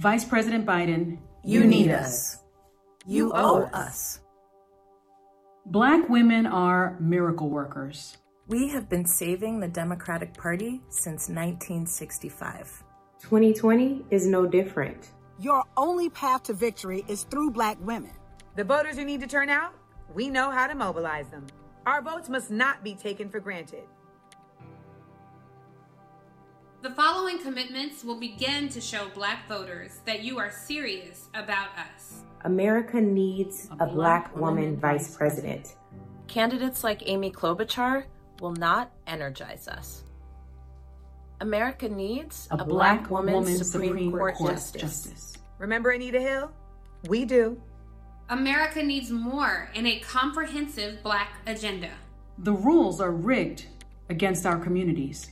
Vice President Biden, you need us. You owe us. Black women are miracle workers. We have been saving the Democratic Party since 1965. 2020 is no different. Your only path to victory is through black women. The voters who need to turn out, we know how to mobilize them. Our votes must not be taken for granted. The following commitments will begin to show black voters that you are serious about us. America needs a, a black, black, woman, woman vice president. president. Candidates like Amy Klobuchar will not energize us. America needs a, a black, black, woman, woman Supreme, Supreme, Court, Court justice. justice. Remember Anita Hill? We do. America needs more in a comprehensive black agenda. The rules are rigged against our communities.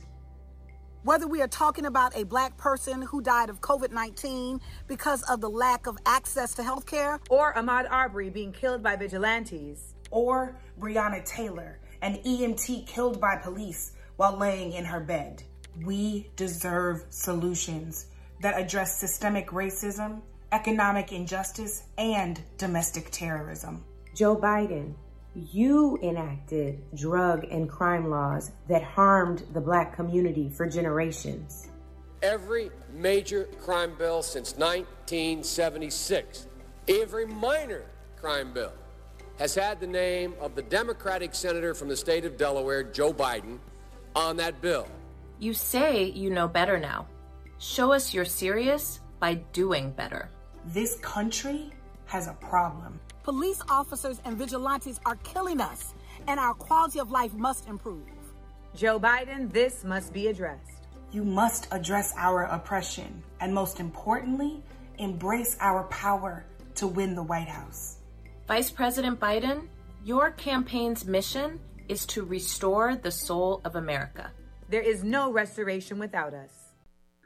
Whether we are talking about a black person who died of COVID 19 because of the lack of access to health care, or Ahmaud Arbery being killed by vigilantes, or Breonna Taylor, an EMT killed by police while laying in her bed. We deserve solutions that address systemic racism, economic injustice, and domestic terrorism. Joe Biden, you enacted drug and crime laws that harmed the black community for generations. Every major crime bill since 1976, every minor crime bill, has had the name of the Democratic senator from the state of Delaware, Joe Biden, on that bill. You say you know better now. Show us you're serious by doing better. This country has a problem. Police officers and vigilantes are killing us, and our quality of life must improve. Joe Biden, this must be addressed. You must address our oppression, and most importantly, embrace our power to win the White House. Vice President Biden, your campaign's mission is to restore the soul of America. There is no restoration without us.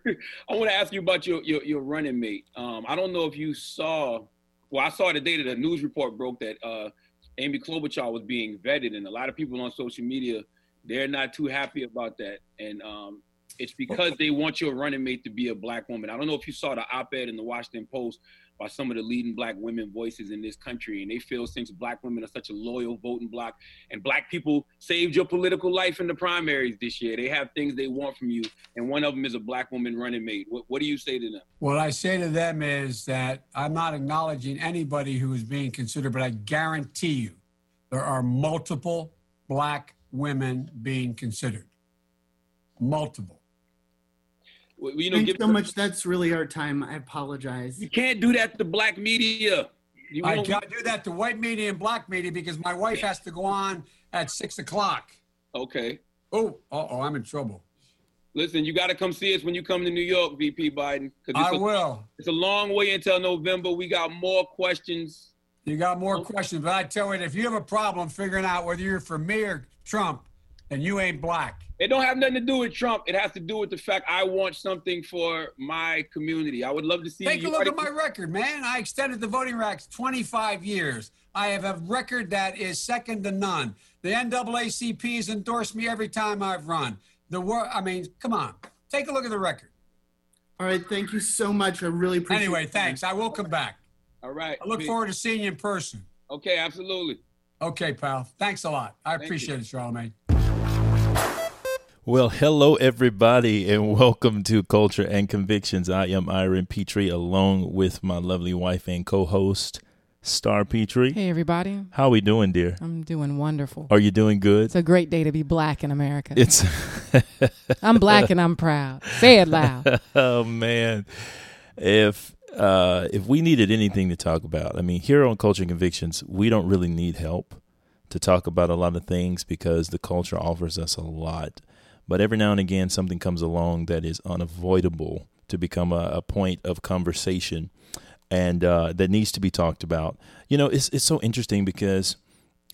I want to ask you about your your, your running mate. Um, I don't know if you saw well, I saw the day that a news report broke that uh, Amy Klobuchar was being vetted, and a lot of people on social media they're not too happy about that, and um, it's because they want your running mate to be a black woman. I don't know if you saw the op-ed in the Washington Post by some of the leading black women voices in this country. And they feel since black women are such a loyal voting bloc and black people saved your political life in the primaries this year, they have things they want from you. And one of them is a black woman running mate. What, what do you say to them? What I say to them is that I'm not acknowledging anybody who is being considered, but I guarantee you there are multiple black women being considered. Multiple you know, Thanks so much. That's really our time. I apologize. You can't do that to black media. You I can't do that to white media and black media because my wife has to go on at six o'clock. Okay. Oh, oh, I'm in trouble. Listen, you got to come see us when you come to New York, VP Biden. I a, will. It's a long way until November. We got more questions. You got more okay. questions, but I tell you, if you have a problem figuring out whether you're for me or Trump, and you ain't black. It don't have nothing to do with Trump. It has to do with the fact I want something for my community. I would love to see. Take a look at my record, man. I extended the voting rights 25 years. I have a record that is second to none. The NAACP has endorsed me every time I've run. The war. I mean, come on. Take a look at the record. All right. Thank you so much. I really appreciate. It. Anyway, thanks. I will come back. All right. I look forward to seeing you in person. Okay, absolutely. Okay, pal. Thanks a lot. I Thank appreciate you. it, Charlamagne. Well, hello, everybody, and welcome to Culture and Convictions. I am Iron Petrie, along with my lovely wife and co host, Star Petrie. Hey, everybody. How are we doing, dear? I'm doing wonderful. Are you doing good? It's a great day to be black in America. It's. I'm black and I'm proud. Say it loud. oh, man. If. Uh, if we needed anything to talk about, I mean, here on Culture and Convictions, we don't really need help to talk about a lot of things because the culture offers us a lot but every now and again, something comes along that is unavoidable to become a, a point of conversation and uh, that needs to be talked about. You know, it's, it's so interesting because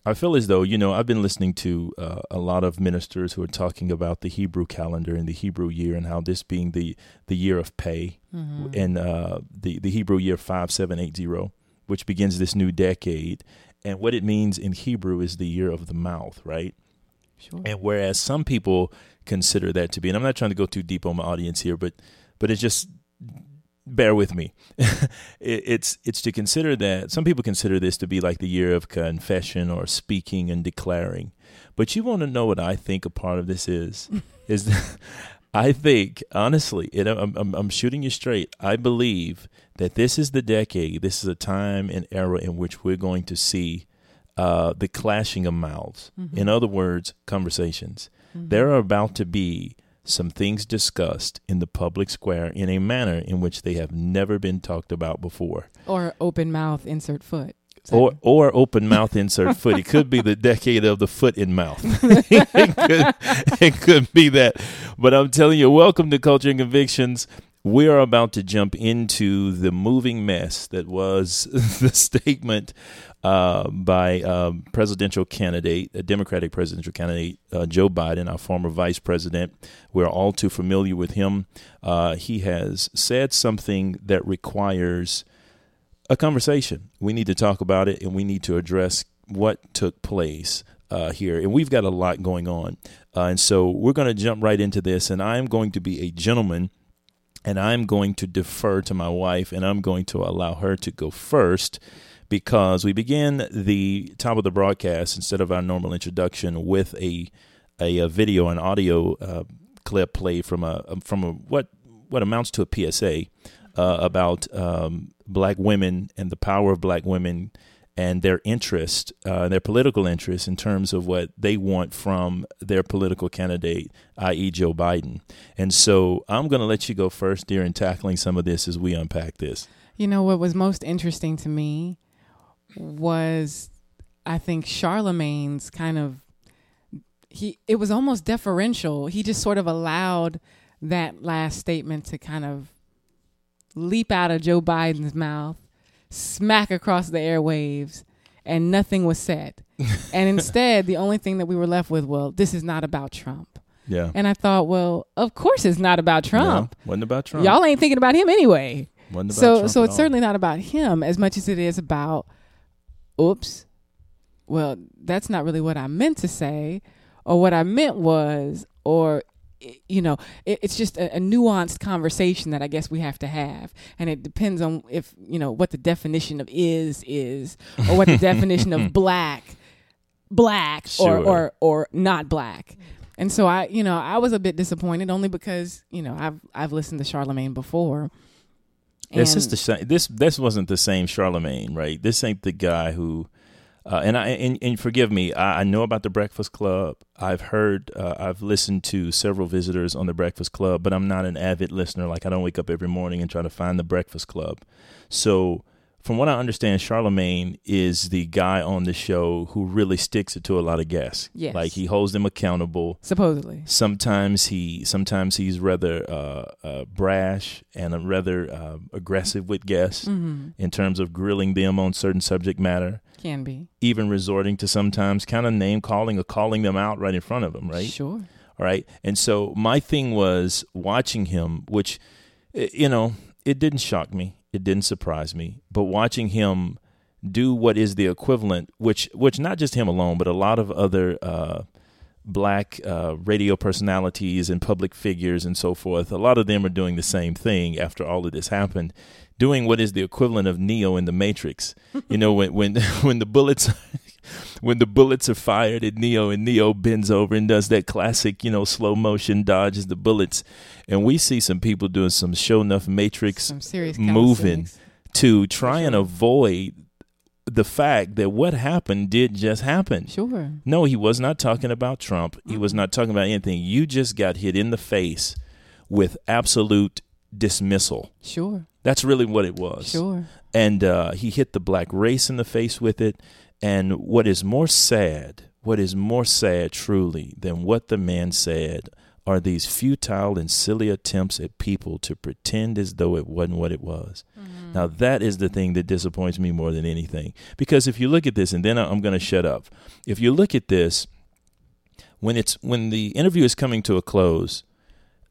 I feel as though, you know, I've been listening to uh, a lot of ministers who are talking about the Hebrew calendar and the Hebrew year and how this being the, the year of pay mm-hmm. and uh, the, the Hebrew year 5780, which begins this new decade. And what it means in Hebrew is the year of the mouth, right? Sure. And whereas some people consider that to be. And I'm not trying to go too deep on my audience here, but but it's just bear with me. it, it's it's to consider that some people consider this to be like the year of confession or speaking and declaring. But you want to know what I think a part of this is? is that I think honestly, it, I'm, I'm, I'm shooting you straight. I believe that this is the decade. This is a time and era in which we're going to see uh, the clashing of mouths. Mm-hmm. In other words, conversations. Mm-hmm. There are about to be some things discussed in the public square in a manner in which they have never been talked about before. Or open mouth, insert foot. Or or open mouth insert foot. It could be the decade of the foot in mouth. it, could, it could be that. But I'm telling you, welcome to Culture and Convictions. We are about to jump into the moving mess that was the statement uh, by um, presidential candidate, a Democratic presidential candidate, uh, Joe Biden, our former vice president. We're all too familiar with him. Uh, he has said something that requires a conversation. We need to talk about it and we need to address what took place uh, here. And we've got a lot going on. Uh, and so we're going to jump right into this. And I'm going to be a gentleman and I'm going to defer to my wife and I'm going to allow her to go first because we begin the top of the broadcast instead of our normal introduction with a a, a video and audio uh, clip play from a from a what what amounts to a PSA uh, about um, black women and the power of black women and their interest, uh, their political interest in terms of what they want from their political candidate, i.e., Joe Biden. And so I'm going to let you go first, dear, in tackling some of this as we unpack this. You know, what was most interesting to me was I think Charlamagne's kind of he it was almost deferential. He just sort of allowed that last statement to kind of leap out of Joe Biden's mouth, smack across the airwaves, and nothing was said. and instead, the only thing that we were left with, well, this is not about Trump. Yeah. And I thought, well, of course it's not about Trump. No, wasn't about Trump. Y'all ain't thinking about him anyway. Wasn't about so Trump so it's all. certainly not about him as much as it is about oops. Well, that's not really what I meant to say or what I meant was or you know, it, it's just a, a, nuanced conversation that I guess we have to have, and it depends on if you know what the definition of is is, or what the definition of black, black, Sure. or or or not black. And so I, you know, I was a bit disappointed only because you know I've I've listened to Charlamagne before. This is the same. This this wasn't the same Charlamagne, right? This ain't the guy who. Uh, and I and, and forgive me. I, I know about the Breakfast Club. I've heard. Uh, I've listened to several visitors on the Breakfast Club, but I'm not an avid listener. Like I don't wake up every morning and try to find the Breakfast Club. So, from what I understand, Charlamagne is the guy on the show who really sticks it to a lot of guests. Yes. Like he holds them accountable. Supposedly. Sometimes he sometimes he's rather uh, uh, brash and rather uh, aggressive with guests Mhm. in terms of grilling them on certain subject matter. Can be. Even resorting to sometimes kind of name calling or calling them out right in front of them, right? Sure. All right. And so my thing was watching him, which, eh, you know, it didn't shock me. It didn't surprise me. But watching him do what is the equivalent, which, which not just him alone, but a lot of other uh, black uh, radio personalities and public figures and so forth, a lot of them are doing the same thing after all of this happened, doing what is the equivalent of Neo in the Matrix. you know, when when when the bullets when the bullets are fired at Neo and Neo bends over and does that classic, you know, slow motion dodges the bullets. And we see some people doing some show enough Matrix Some serious moving calisthenics. to try and avoid the fact that what happened did just happen. Sure. No, he was not talking about Trump. He was not talking about anything. You just got hit in the face with absolute dismissal. Sure. That's really what it was. Sure. And uh, he hit the black race in the face with it. And what is more sad, what is more sad truly than what the man said are these futile and silly attempts at people to pretend as though it wasn't what it was. Now, that is the thing that disappoints me more than anything. Because if you look at this, and then I'm going to shut up. If you look at this, when it's when the interview is coming to a close,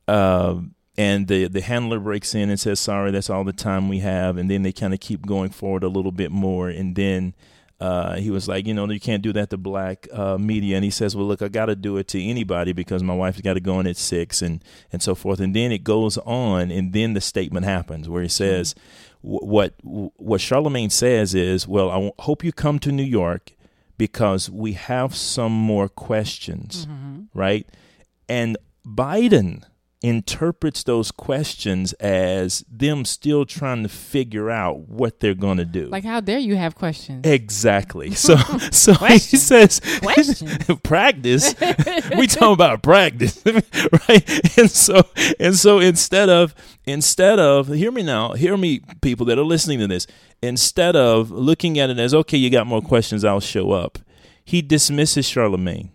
um, and the the handler breaks in and says, "Sorry, that's all the time we have," and then they kind of keep going forward a little bit more, and then uh, he was like, you know, you can't do that to black uh, media. And he says, well, look, I got to do it to anybody because my wife's got to go in at six and, and so forth. And then it goes on, and then the statement happens where he says, what what Charlamagne says is, well, I hope you come to New York because we have some more questions, mm-hmm. right? And Biden interprets those questions as them still trying to figure out what they're going to do. Like, how dare you have questions? Exactly. So, so he says, practice. we talking about practice, right? And so, and so instead of, instead of, hear me now, hear me, people that are listening to this. Instead of looking at it as, okay, you got more questions, I'll show up. He dismisses Charlamagne.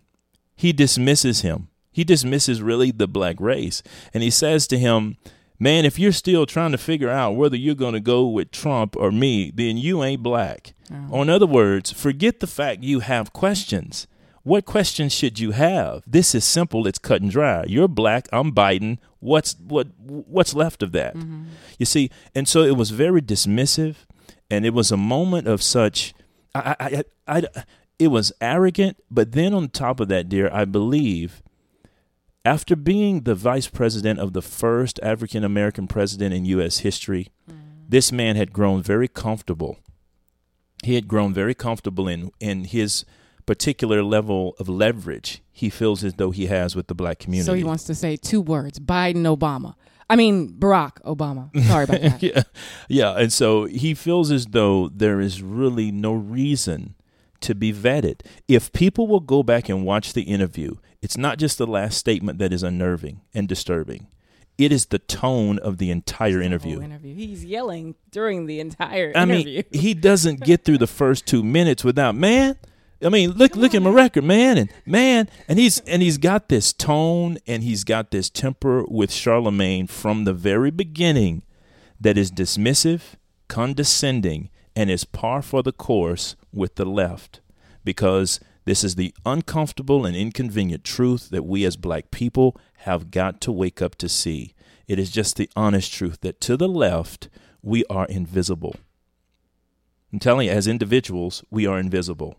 He dismisses him he dismisses really the black race. And he says to him, Man, if you're still trying to figure out whether you're going to go with Trump or me, then you ain't black. Oh. in other words, forget the fact you have questions. What questions should you have? This is simple. It's cut and dry. You're black. I'm Biden. What's what? What's left of that? Mm-hmm. You see, and so it was very dismissive, and it was a moment of such. I, I, I, I it was arrogant, but then on top of that, dear, I believe after being the vice president of the first African American president in U.S. history, mm. this man had grown very comfortable. He had grown very comfortable in, in his particular level of leverage he feels as though he has with the black community. So he wants to say two words Biden Obama. I mean, Barack Obama. Sorry about that. yeah. yeah. And so he feels as though there is really no reason to be vetted. If people will go back and watch the interview it's not just the last statement that is unnerving and disturbing. It is the tone of the entire the interview. interview. He's yelling during the entire I interview. mean, he doesn't get through the first two minutes without man. I mean, look look at my record, man, and man, and he's and he's got this tone and he's got this temper with Charlamagne from the very beginning that is dismissive, condescending, and is par for the course with the left because this is the uncomfortable and inconvenient truth that we as black people have got to wake up to see. It is just the honest truth that to the left, we are invisible. I'm telling you, as individuals, we are invisible.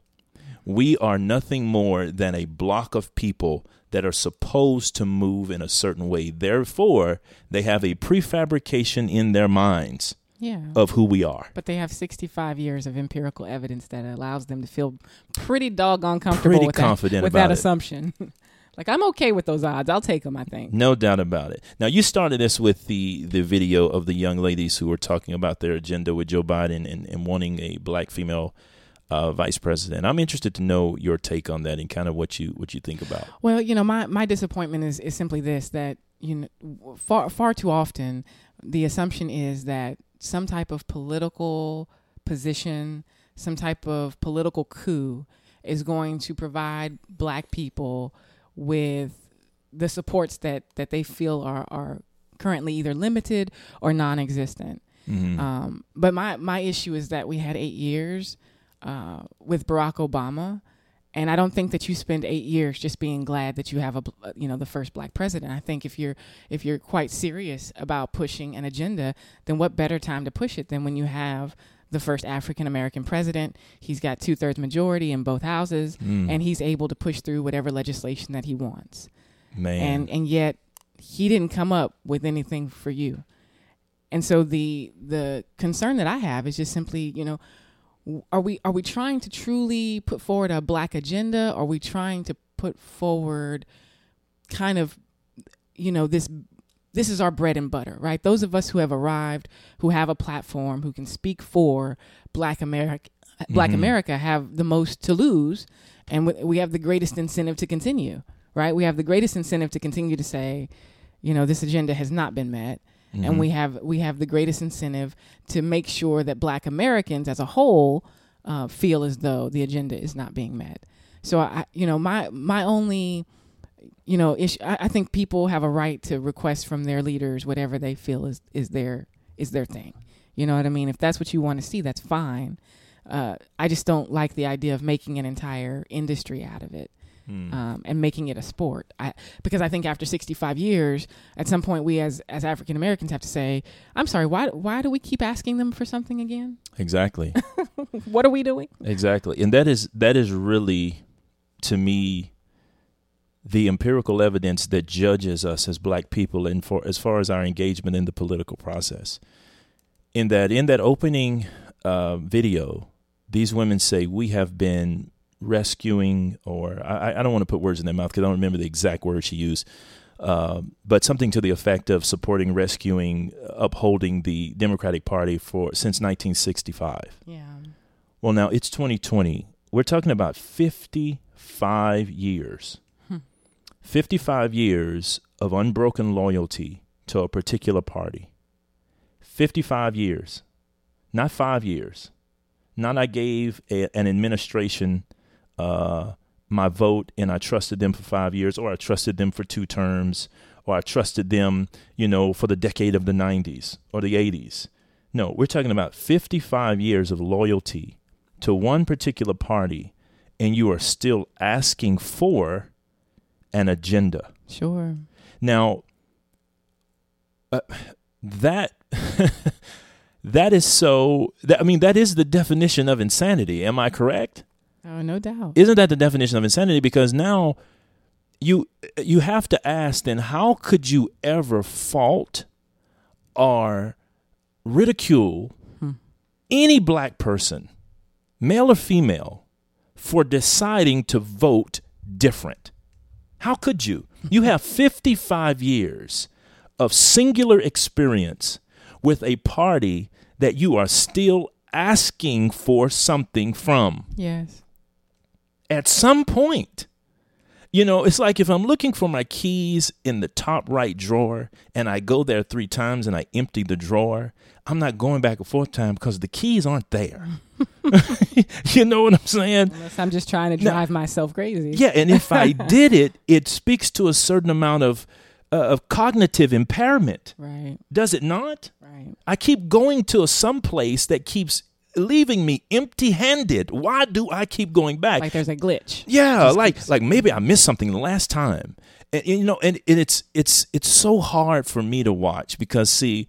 We are nothing more than a block of people that are supposed to move in a certain way. Therefore, they have a prefabrication in their minds yeah. of who we are. But they have 65 years of empirical evidence that allows them to feel pretty doggone comfortable pretty with confident that, with that assumption. like I'm okay with those odds. I'll take them. I think. No doubt about it. Now you started this with the the video of the young ladies who were talking about their agenda with Joe Biden and, and wanting a black female. Uh, vice president. I'm interested to know your take on that and kind of what you what you think about. Well, you know, my my disappointment is is simply this that you know far far too often the assumption is that some type of political position, some type of political coup is going to provide black people with the supports that, that they feel are, are currently either limited or non existent. Mm-hmm. Um, but my, my issue is that we had eight years uh, with Barack Obama and I don't think that you spend eight years just being glad that you have a uh, you know the first black president. I think if you're if you're quite serious about pushing an agenda, then what better time to push it than when you have the first African American president. He's got two thirds majority in both houses, mm. and he's able to push through whatever legislation that he wants. Man, and and yet he didn't come up with anything for you. And so the the concern that I have is just simply, you know, are we are we trying to truly put forward a black agenda? Are we trying to put forward kind of you know this this is our bread and butter right? Those of us who have arrived who have a platform who can speak for black america black mm-hmm. america have the most to lose and we have the greatest incentive to continue right? We have the greatest incentive to continue to say you know this agenda has not been met Mm-hmm. and we have we have the greatest incentive to make sure that Black Americans as a whole uh, feel as though the agenda is not being met. So I, you know, my my only, you know, issue. I, I think people have a right to request from their leaders whatever they feel is is their is their thing. You know what I mean? If that's what you want to see, that's fine. Uh, I just don't like the idea of making an entire industry out of it mm. um, and making it a sport. I, because I think after 65 years, at some point, we as as African Americans have to say, "I'm sorry, why why do we keep asking them for something again?" Exactly. what are we doing? Exactly. And that is that is really to me the empirical evidence that judges us as black people and for as far as our engagement in the political process. In that in that opening uh, video, these women say we have been rescuing, or I, I don't want to put words in their mouth because I don't remember the exact words she used, uh, but something to the effect of supporting, rescuing, upholding the Democratic Party for since 1965. Yeah. Well, now it's 2020. We're talking about 55 years. 55 years of unbroken loyalty to a particular party. 55 years, not five years. Not I gave a, an administration uh, my vote and I trusted them for five years, or I trusted them for two terms, or I trusted them, you know, for the decade of the 90s or the 80s. No, we're talking about 55 years of loyalty to one particular party, and you are still asking for an agenda. Sure. Now, uh, that that is so. That, I mean, that is the definition of insanity. Am I correct? Oh, no doubt. Isn't that the definition of insanity? Because now you you have to ask then how could you ever fault or ridicule hmm. any black person, male or female, for deciding to vote different? How could you? You have 55 years of singular experience with a party that you are still asking for something from. Yes. At some point, you know, it's like if I'm looking for my keys in the top right drawer and I go there three times and I empty the drawer, I'm not going back a fourth time because the keys aren't there. you know what I'm saying? Unless I'm just trying to drive now, myself crazy. Yeah, and if I did it, it speaks to a certain amount of uh, of cognitive impairment. Right. Does it not? Right. I keep going to some place that keeps leaving me empty-handed. Why do I keep going back? Like there's a glitch. Yeah, like keeps... like maybe I missed something the last time. And, and you know, and, and it's it's it's so hard for me to watch because see,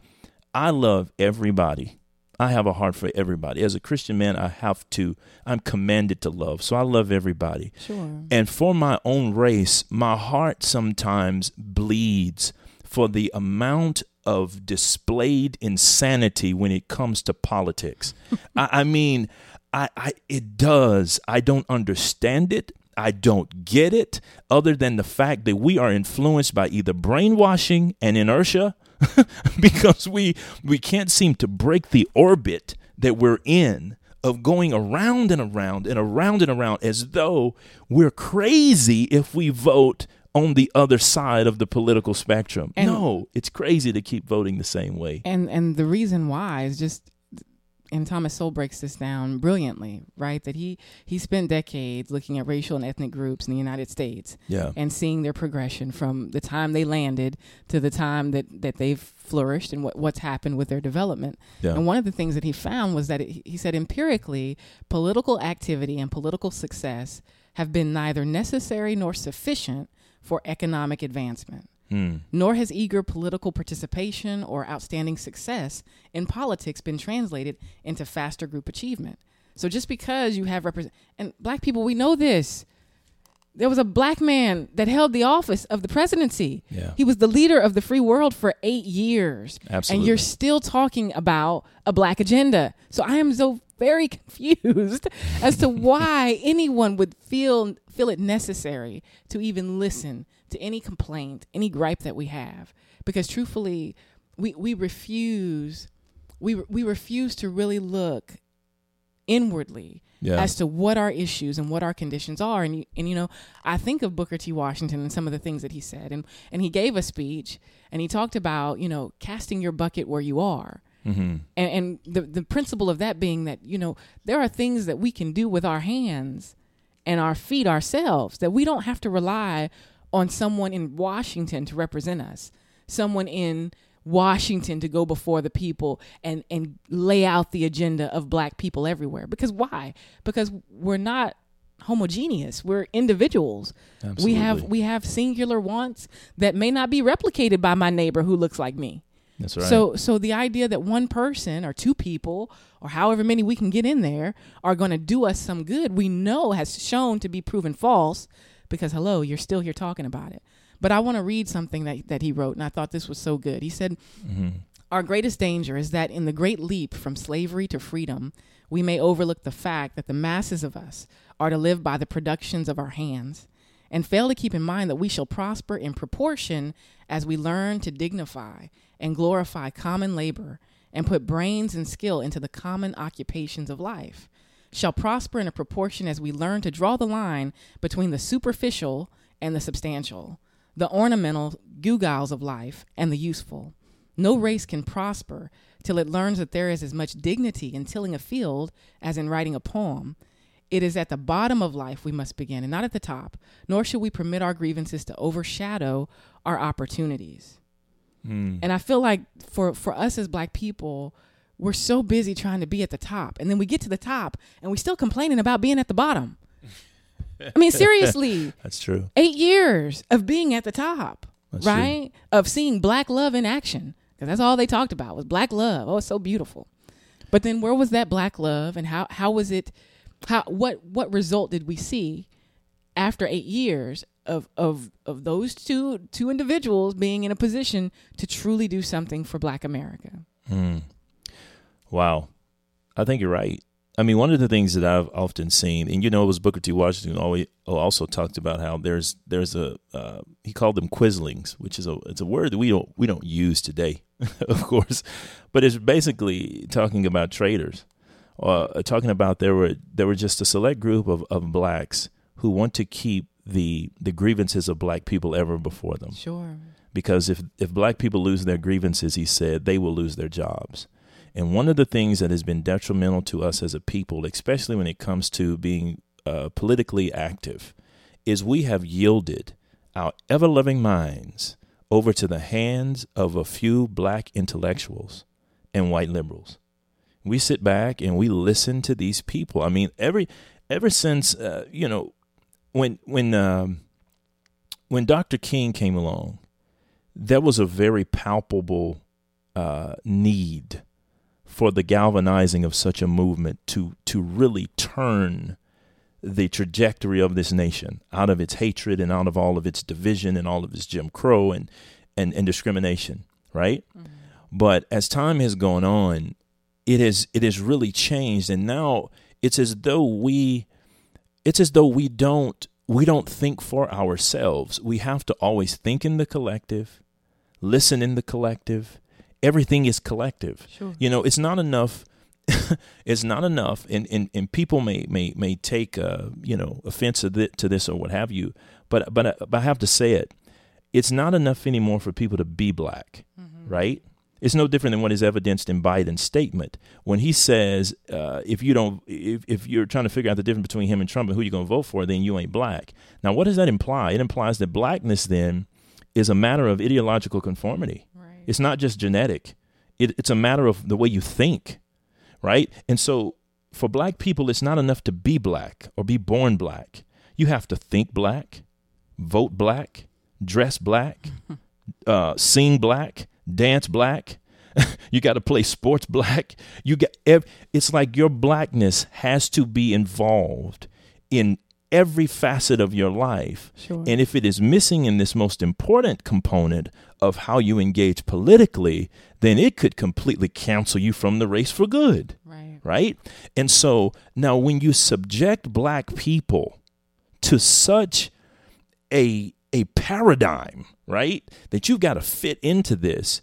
I love everybody. I have a heart for everybody. As a Christian man, I have to, I'm commanded to love. So I love everybody. Sure. And for my own race, my heart sometimes bleeds for the amount of displayed insanity when it comes to politics. I, I, mean, I, I it does. I don't understand it. I don't get it, other than the fact that we are influenced by either brainwashing and inertia because we we can't seem to break the orbit that we're in of going around and around and around and around as though we're crazy if we vote on the other side of the political spectrum. And, no, it's crazy to keep voting the same way. And and the reason why is just and Thomas Sowell breaks this down brilliantly, right? That he he spent decades looking at racial and ethnic groups in the United States, yeah. and seeing their progression from the time they landed to the time that that they've flourished and what, what's happened with their development. Yeah. And one of the things that he found was that it, he said empirically, political activity and political success have been neither necessary nor sufficient for economic advancement. Mm. Nor has eager political participation or outstanding success in politics been translated into faster group achievement. So just because you have represent and black people, we know this. There was a black man that held the office of the presidency. Yeah. He was the leader of the free world for eight years. Absolutely. And you're still talking about a black agenda. So I am so very confused as to why anyone would feel feel it necessary to even listen to any complaint, any gripe that we have, because truthfully, we we refuse we we refuse to really look inwardly yeah. as to what our issues and what our conditions are. And and you know, I think of Booker T. Washington and some of the things that he said, and and he gave a speech and he talked about you know casting your bucket where you are. Mm-hmm. And, and the the principle of that being that you know there are things that we can do with our hands and our feet ourselves that we don't have to rely on someone in Washington to represent us, someone in Washington to go before the people and and lay out the agenda of black people everywhere. Because why? Because we're not homogeneous. We're individuals. Absolutely. We have we have singular wants that may not be replicated by my neighbor who looks like me. That's right. So so the idea that one person or two people or however many we can get in there are going to do us some good, we know has shown to be proven false because hello, you're still here talking about it. But I want to read something that that he wrote and I thought this was so good. He said Mm-hmm. our greatest danger is that in the great leap from slavery to freedom, we may overlook the fact that the masses of us are to live by the productions of our hands and fail to keep in mind that we shall prosper in proportion as we learn to dignify and glorify common labor and put brains and skill into the common occupations of life. Shall prosper in a proportion as we learn to draw the line between the superficial and the substantial, the ornamental gewgaws of life and the useful. No race can prosper till it learns that there is as much dignity in tilling a field as in writing a poem. It is at the bottom of life we must begin, and not at the top, nor should we permit our grievances to overshadow our opportunities. Mm. And I feel like for, for us as black people, we're so busy trying to be at the top. And then we get to the top and we still complaining about being at the bottom. I mean, seriously. That's true. Eight years of being at the top, That's right? Of seeing black love in action. Because that's all they talked about was black love. Oh, it's so beautiful. But then where was that black love and how, how was it how what what result did we see after eight years of of of those two two individuals being in a position to truly do something for black America? Mm. Wow. I think you're right. I mean, one of the things that I've often seen, and you know, it was Booker T. Washington always also talked about how there's there's a uh, he called them quislings, which is a it's a word that we don't we don't use today, of course, but it's basically talking about traitors, uh, talking about there were there were just a select group of, of blacks who want to keep the the grievances of black people ever before them. Sure. Because if if black people lose their grievances, he said they will lose their jobs. And one of the things that has been detrimental to us as a people, especially when it comes to being uh, politically active, is we have yielded our ever loving minds over to the hands of a few black intellectuals and white liberals. We sit back and we listen to these people. I mean, every ever since uh, you know when when um, when Dr. King came along, there was a very palpable uh, need for the galvanizing of such a movement to to really turn the trajectory of this nation out of its hatred and out of all of its division and all of its Jim Crow and and, and discrimination, right? Mm-hmm. But as time has gone on, it has it has really changed and now it's as though we it's as though we don't we don't think for ourselves. We have to always think in the collective, listen in the collective, everything is collective. Sure. You know, it's not enough. it's not enough, and, and, and people may may may take uh, you know offense to, th- to this or what have you. But but, uh, but I have to say it. It's not enough anymore for people to be black, mm-hmm. right? It's no different than what is evidenced in Biden's statement when he says, uh, "If you don't, if, if you're trying to figure out the difference between him and Trump and who you're going to vote for, then you ain't black." Now, what does that imply? It implies that blackness then is a matter of ideological conformity. Right. It's not just genetic. It, it's a matter of the way you think, right? And so, for black people, it's not enough to be black or be born black. You have to think black, vote black, dress black, uh, sing black, dance black. you got to play sports black. You got ev- it's like your blackness has to be involved in every facet of your life. Sure. And if it is missing in this most important component of how you engage politically, then it could completely cancel you from the race for good. Right. Right? And so now when you subject black people to such a a paradigm, right? That you've got to fit into this.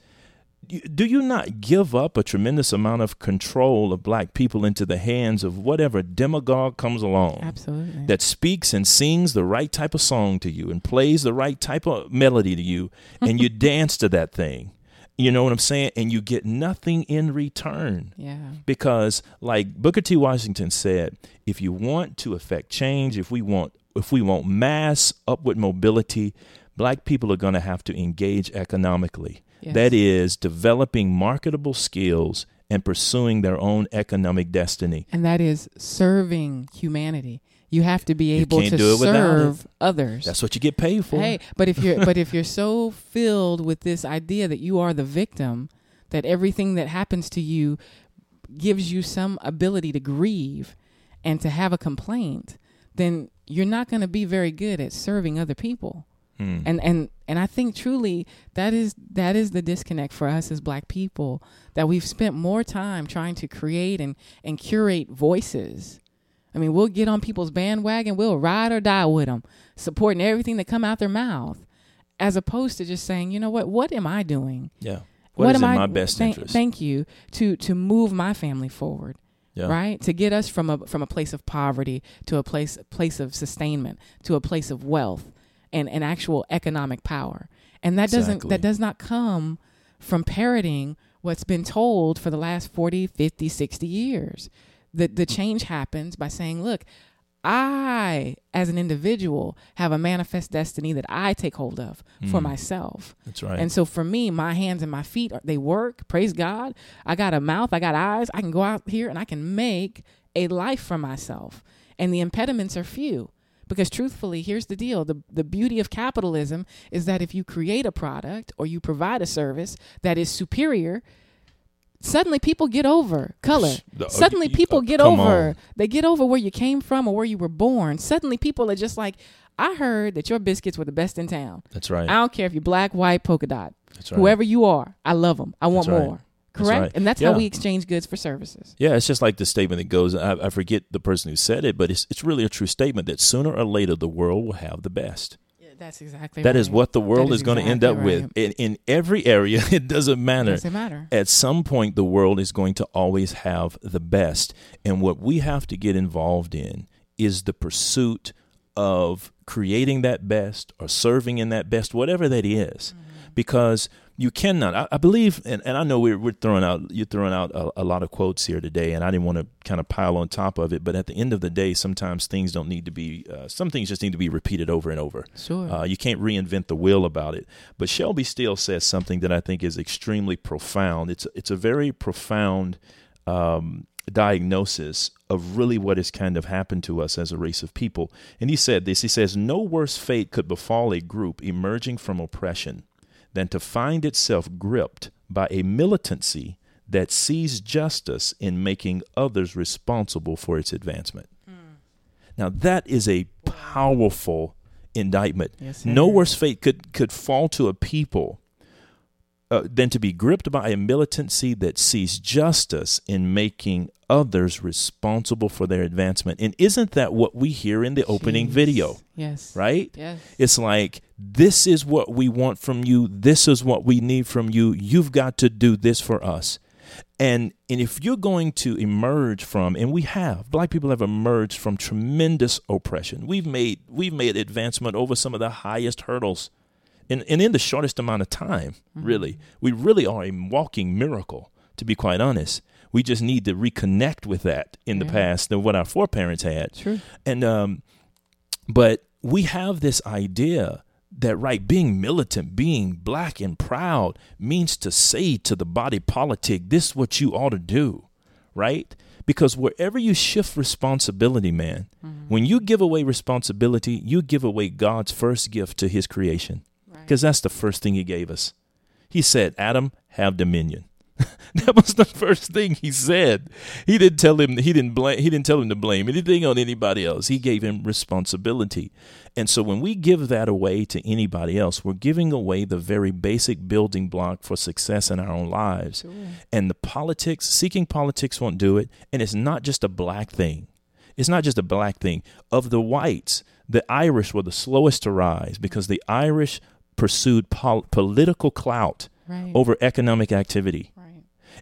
Do you not give up a tremendous amount of control of black people into the hands of whatever demagogue comes along? Absolutely. That speaks and sings the right type of song to you and plays the right type of melody to you, and you dance to that thing. You know what I'm saying? And you get nothing in return. Yeah. Because, like Booker T. Washington said, if you want to affect change, if we want if we want mass upward mobility, black people are going to have to engage economically. Yes. That is, developing marketable skills and pursuing their own economic destiny. And that is serving humanity. You have to be able to serve others. That's what you get paid for. Hey, but if you're but if you're so filled with this idea that you are the victim that everything that happens to you gives you some ability to grieve and to have a complaint, then you're not going to be very good at serving other people. Hmm. And and and I think truly that is that is the disconnect for us as black people that we've spent more time trying to create and and curate voices. I mean, we'll get on people's bandwagon, we'll ride or die with them, supporting everything that come out their mouth, as opposed to just saying, you know what, what am I doing? Yeah. what, what is in I, my best thank, interest? Thank you to to move my family forward. Yeah. Right to get us from a from a place of poverty to a place place of sustainment to a place of wealth and, and actual economic power. And that doesn't that does not come from parroting what's been told for the last 40, 50, 60 years. The the hmm. change happens by saying, look, I as an individual have a manifest destiny that I take hold of for Mm. myself. That's right. And so for me, my hands and my feet they work. Praise God. I got a mouth, I got eyes. I can go out here and I can make a life for myself. And the impediments are few. Because truthfully, here's the deal. The the beauty of capitalism is that if you create a product or you provide a service that is superior, suddenly people get over color. The- uh, Suddenly people uh, get over on. they get over where you came from or where you were born. Suddenly people are just like, I heard that your biscuits were the best in town. That's right. I don't care if you're black, white, polka dot. That's right. Whoever you are, I love them. I want That's right. more. That's Correct? right. And that's Yeah. how we exchange goods for services. Yeah, it's just like the statement that goes. I, I forget the person who said it, but it's it's really a true statement that sooner or later the world will have the best. That's exactly That is right. what the world That is, going to end up exactly with in, in every area. It doesn't matter. Doesn't matter. At some point, the world is going to always have the best, and what we have to get involved in is the pursuit of creating that best or serving in that best, whatever that is. Mm-hmm. because you cannot. I, I believe, and, and I know we're we're throwing out you're throwing out a, a lot of quotes here today, and I didn't want to kind of pile on top of it. But at the end of the day, sometimes things don't need to be. Uh, some things just need to be repeated over and over. Sure. Uh, you can't reinvent the wheel about it. But Shelby Steele says something that I think is extremely profound. It's it's a very profound. Um, diagnosis of really what has kind of happened to us as a race of people. And he said this he says, No worse fate could befall a group emerging from oppression than to find itself gripped by a militancy that sees justice in making others responsible for its advancement. Mm. Now, that is a powerful indictment. Yes, no worse fate could, could fall to a people uh, than to be gripped by a militancy that sees justice in making others responsible for their advancement. And isn't that what we hear in the opening video? Yes. Right? Yes. It's like, this is what we want from you. This is what we need from you. You've got to do this for us. And and if you're going to emerge from, and we have, black people have emerged from tremendous oppression. We've made we've made advancement over some of the highest hurdles, and and in the shortest amount of time. Really, we really are a walking miracle. To be quite honest, we just need to reconnect with that in the past than what our foreparents had. True. And um, but we have this idea that right being militant being black and proud means to say to the body politic this is what you ought to do right because wherever you shift responsibility man when you give away responsibility you give away god's first gift to his creation because that's the first thing he gave us he said adam have dominion that was the first thing he said. He didn't tell him he didn't blame he didn't tell him to blame anything on anybody else. He gave him responsibility. And so when we give that away to anybody else, we're giving away the very basic building block for success in our own lives. And the politics, seeking politics won't do it, and it's not just a black thing. It's not just a black thing. Of the whites, the Irish were the slowest to rise because the Irish pursued pol- political clout Right. over economic activity.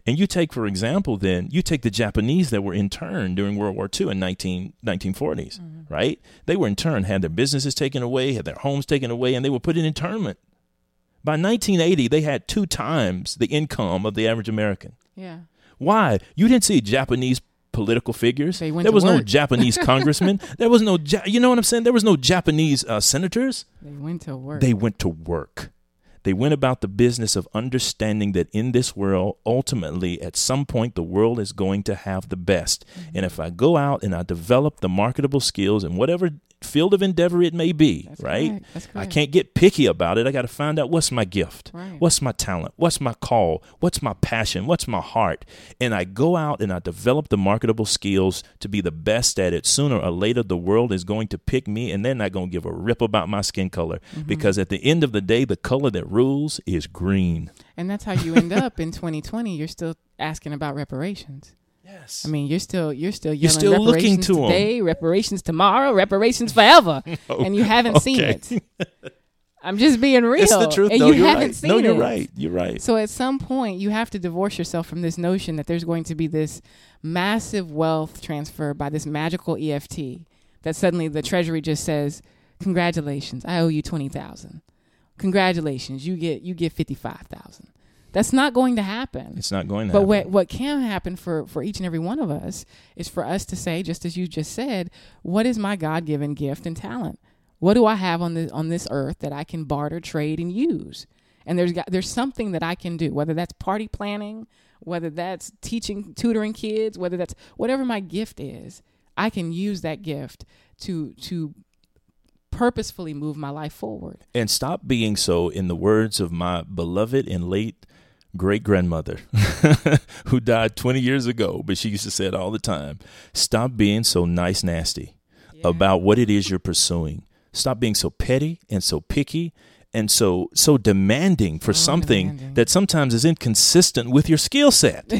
And you take, for example, then you take the Japanese that were interned during World War II in 19, 1940s, mm-hmm. right? They were interned, had their businesses taken away, had their homes taken away, and they were put in internment. By 1980, they had two times the income of the average American. Yeah. Why? You didn't see Japanese political figures. They went there was no. Japanese congressman. There was no, ja- you know what I'm saying? There was no Japanese uh, senators. They went to work. They went to work. They went about the business of understanding that in this world, ultimately, at some point, the world is going to have the best. Mm-hmm. And if I go out and I develop the marketable skills in whatever field of endeavor it may be, That's right? I can't get picky about it. I got to find out what's my gift, right. what's my talent, what's my call, what's my passion, what's my heart. And I go out and I develop the marketable skills to be the best at it. Sooner or later, the world is going to pick me and they're not going to give a rip about my skin color mm-hmm. because at the end of the day, the color that rules is green. And that's how you end up in 2020. You're still asking about reparations. Yes. I mean, you're still you're still you're still looking to today, them. reparations tomorrow, reparations forever, oh, and you haven't okay. seen it. I'm just being real. It's the truth. And no, you haven't right. seen no, you're it. right. You're right. So at some point, you have to divorce yourself from this notion that there's going to be this massive wealth transfer by this magical EFT. That suddenly the Treasury just says, "Congratulations, I owe you twenty thousand. Congratulations, you get you get fifty five thousand. That's not going to happen. It's not going to but happen. what what can happen for for each and every one of us is for us to say, just as you just said, what is my God given gift and talent? What do I have on this on this earth that I can barter, trade, and use? And there's got, there's something that I can do, whether that's party planning, whether that's teaching, tutoring kids, whether that's whatever my gift is. I can use that gift to to purposefully move my life forward. And stop being so, in the words of my beloved and late great grandmother who died 20 years ago, but she used to say it all the time stop being so nice, nasty yeah. about what it is you're pursuing. Stop being so petty and so picky and so so demanding for oh, something demanding. that sometimes is inconsistent with your skill set.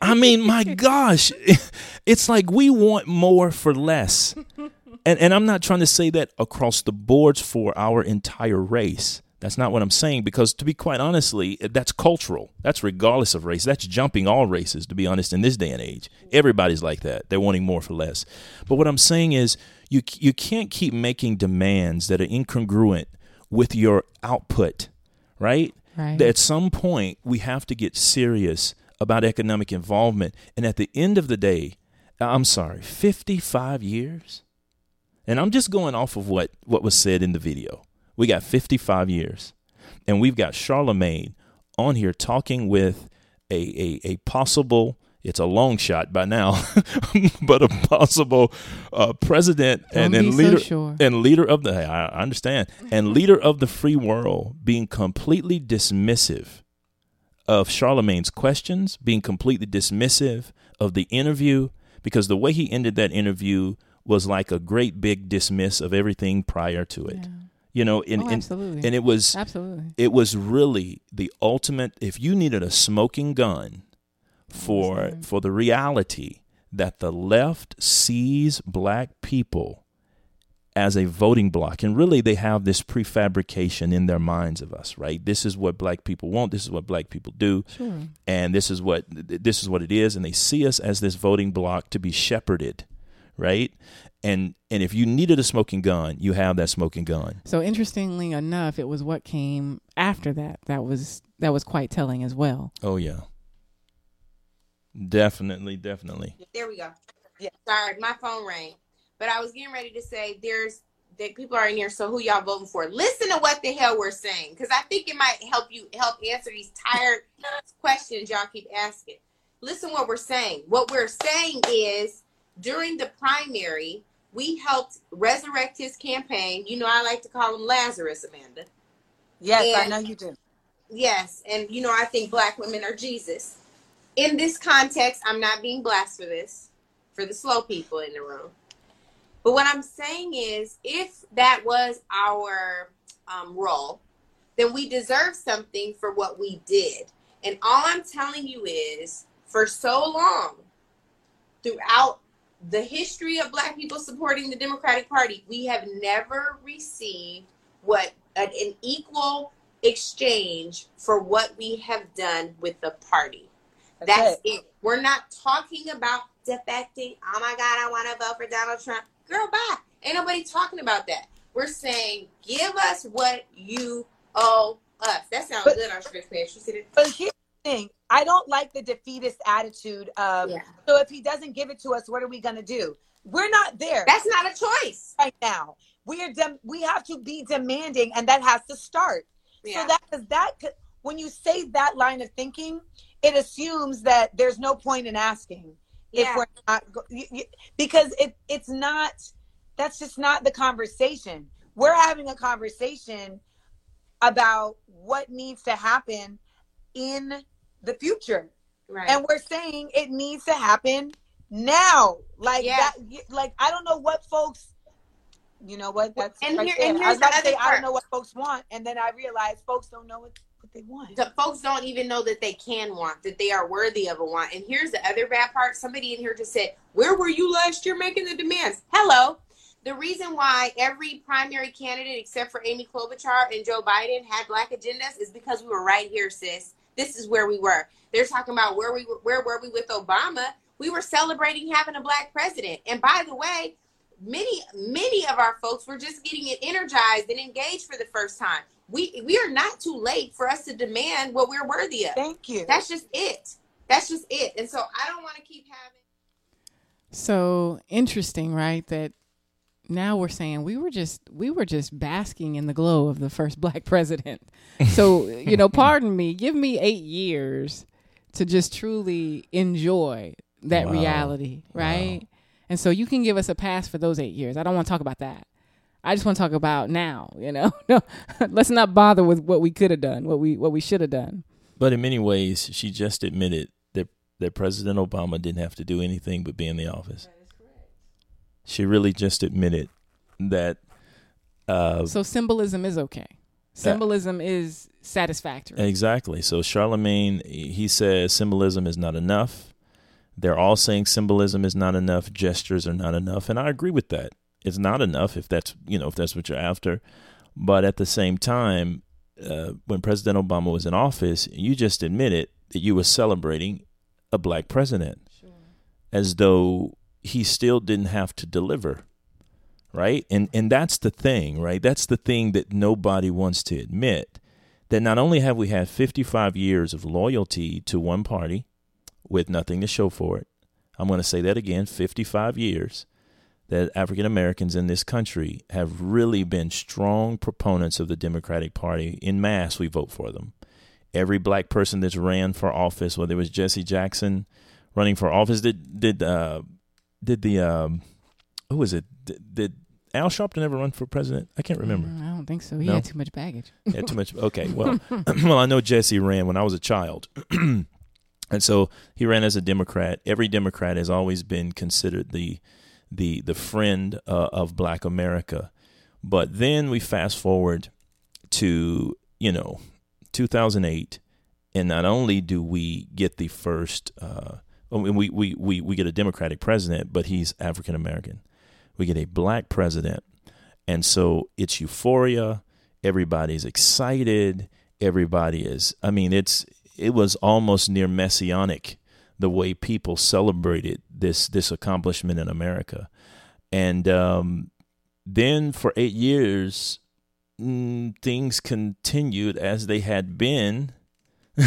I mean, my gosh, it's like we want more for less. And and I'm not trying to say that across the boards for our entire race. That's not what I'm saying because, to be quite honestly, that's cultural. That's regardless of race. That's jumping all races, to be honest, in this day and age. Everybody's like that. They're wanting more for less. But what I'm saying is, you you can't keep making demands that are incongruent with your output, right? Right. At some point, we have to get serious about economic involvement. And at the end of the day, I'm sorry, 55 years? And I'm just going off of what, what was said in the video. We got 55 years. And we've got Charlamagne on here talking with a, a, a possible, it's a long shot by now, but a possible uh, president and, and leader so sure. and leader of the I understand and leader of the free world being completely dismissive of Charlamagne's questions, being completely dismissive of the interview, because the way he ended that interview was like a great big dismiss of everything prior to it. Yeah. You know and, oh, and, and it was absolutely. it was really the ultimate if you needed a smoking gun for for the reality that the left sees black people as a voting bloc and really they have this prefabrication in their minds of us right? This is what black people want this is what black people do sure. and this is what this is what it is and they see us as this voting bloc to be shepherded right and and if you needed a smoking gun, you have that smoking gun. So interestingly enough, it was what came after that that was that was quite telling as well. Oh yeah. Definitely, definitely. There we go. Yeah. Sorry, my phone rang. But I was getting ready to say there's that people are in here, so who y'all voting for? Listen to what the hell we're saying. Because I think it might help you help answer these tired questions y'all keep asking. Listen what we're saying. What we're saying is during the primary, we helped resurrect his campaign. You know, I like to call him Lazarus, Amanda. Yes, and, I know you do. Yes, and you know, I think black women are Jesus. In this context, I'm not being blasphemous for the slow people in the room. But what I'm saying is, if that was our um, role, then we deserve something for what we did. And all I'm telling you is, for so long, throughout the history of black people supporting the Democratic Party, we have never received what an, an equal exchange for what we have done with the party. That's, That's it. it. We're not talking about defecting. Oh my God, I want to vote for Donald Trump. Girl, bye. Ain't nobody talking about that. We're saying, give us what you owe us. That sounds but, good on Chris Page. But here's the thing I don't like the defeatist attitude of yeah. so if he doesn't give it to us, what are we gonna do? We're not there. That's not a choice right now. We are dem- we have to be demanding, and that has to start. Yeah. So that because that when you say that line of thinking, it assumes that there's no point in asking if we're not because it it's not that's just not the conversation. We're having a conversation about what needs to happen in the future. Right. And we're saying it needs to happen now. Like yeah. that like I don't know what folks you know what that's and, right here, and here's I was about to say part. I don't know what folks want and then I realized folks don't know what what they want. The folks don't even know that they can want, that they are worthy of a want. And here's the other bad part. Somebody in here just said, Where were you last year making the demands? Hello. The reason why every primary candidate except for Amy Klobuchar and Joe Biden had black agendas is because we were right here, sis. This is where we were. They're talking about where we where were we with Obama? We were celebrating having a black president. And by the way, many many of our folks were just getting it energized and engaged for the first time. We we are not too late for us to demand what we're worthy of. Thank you. That's just it. That's just it. And so I don't want to keep having So interesting, right? That now we're saying we were just we were just basking in the glow of the first black president. So, you know, pardon me, give me 8 years to just truly enjoy that wow. reality, right? Wow. And so you can give us a pass for those 8 years. I don't want to talk about that. I just want to talk about now, you know. no, let's not bother with what we could have done, what we what we should have done. But in many ways, she just admitted that that President Obama didn't have to do anything but be in the office she really just admitted that. Uh, so symbolism is okay. Symbolism uh, is satisfactory. Exactly. So Charlamagne, he says symbolism is not enough. They're all saying symbolism is not enough. Gestures are not enough, and I agree with that. It's not enough if that's you know if that's what you're after. But at the same time, uh, when President Obama was in office, you just admitted that you were celebrating a black president, sure. as though he still didn't have to deliver right and and that's the thing right that's the thing that nobody wants to admit that not only have we had 55 years of loyalty to one party with nothing to show for it i'm going to say that again 55 years that African Americans in this country have really been strong proponents of the Democratic Party. In mass, we vote for them. Every black person that's ran for office, whether it was Jesse Jackson running for office, did did uh, did the um, who was it? Did, did Al Sharpton ever run for president? I can't remember. Mm, I don't think so. He no? had too much baggage. He had too much. Okay, well, well, I know Jesse ran when I was a child, and so he ran as a Democrat. Every Democrat has always been considered the the the friend uh, of Black America. But then we fast forward to you know 2008, and not only do we get the first. Uh, we, we, we, we get a Democratic president, but he's African American. We get a black president. And so it's euphoria. Everybody's excited. Everybody is, I mean, it's, it was almost near messianic the way people celebrated this, this accomplishment in America. And um, then for eight years, mm, things continued as they had been.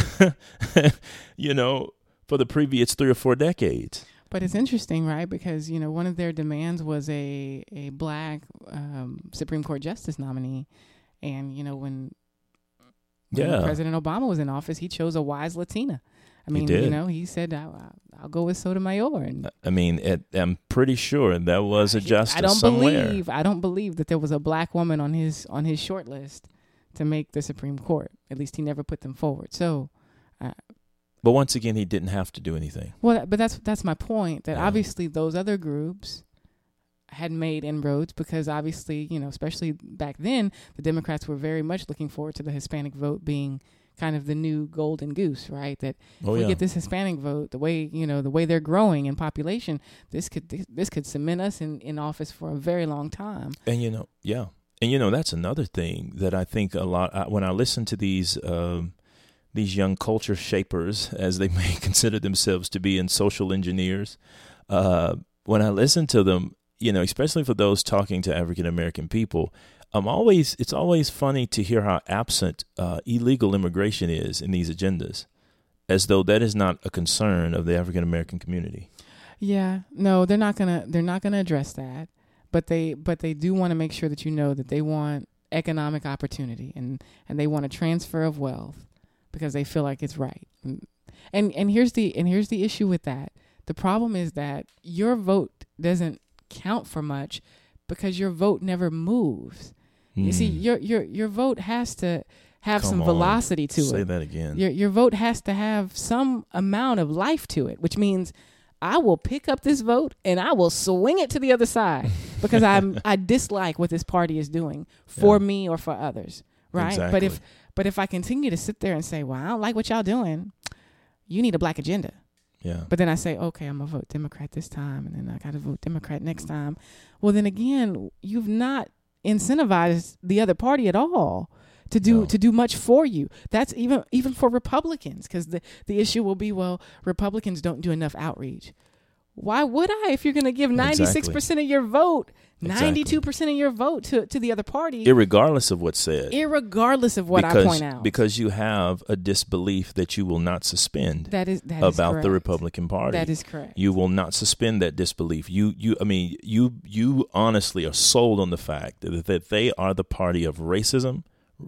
you know, for the previous three or four decades. But it's interesting, right? Because you know one of their demands was a a black um, Supreme Court justice nominee, and you know when, when yeah. President Obama was in office, he chose a wise Latina. I mean, you know, he said, I'll, I'll, go with Sotomayor." And I mean, it, I'm pretty sure that was a justice I don't somewhere. believe I don't believe that there was a black woman on his on his short list to make the Supreme Court. At least he never put them forward. So uh, but once again, he didn't have to do anything. Well, but that's that's my point. That yeah. obviously those other groups had made inroads because obviously, you know, especially back then, the Democrats were very much looking forward to the Hispanic vote being kind of the new golden goose, right? That if oh, we yeah. get this Hispanic vote, the way you know the way they're growing in population, this could this, this could cement us in in office for a very long time. And you know, yeah, and you know that's another thing that I think a lot I, when I listen to these. Um, these young culture shapers, as they may consider themselves to be, and social engineers. Uh, when I listen to them, you know, especially for those talking to African American people, I'm always it's always funny to hear how absent uh, illegal immigration is in these agendas, as though that is not a concern of the African American community. Yeah, no, they're not gonna they're not gonna address that, but they but they do want to make sure that you know that they want economic opportunity and and they want a transfer of wealth because they feel like it's right. And and, and here's the and here's the issue with that. The problem is that your vote doesn't count for much because your vote never moves. Mm. You see, hmm. your your your vote has to have Come some on. velocity to Say it. Say that again. Your your vote has to have some amount of life to it, which means I will pick up this vote and I will swing it to the other side because I'm I dislike what this party is doing for yeah. me or for others. Right? Exactly. But if but if I continue to sit there and say, Well, I don't like what y'all doing, you need a black agenda. Yeah. But then I say, okay, I'm gonna vote Democrat this time, and then I gotta vote Democrat next time. Well, then again, you've not incentivized the other party at all to do no. to do much for you. That's even even for Republicans because the the issue will be well Republicans don't do enough outreach. Why would I if you're going to give 96% exactly. of your vote, 92% of your vote to, to the other party? Irregardless of what's said. Irregardless of what because, I point out. Because you have a disbelief that you will not suspend that is, that about is the Republican Party. That is correct. You will not suspend that disbelief. You you I mean you you honestly are sold on the fact that, that they are the party of racism,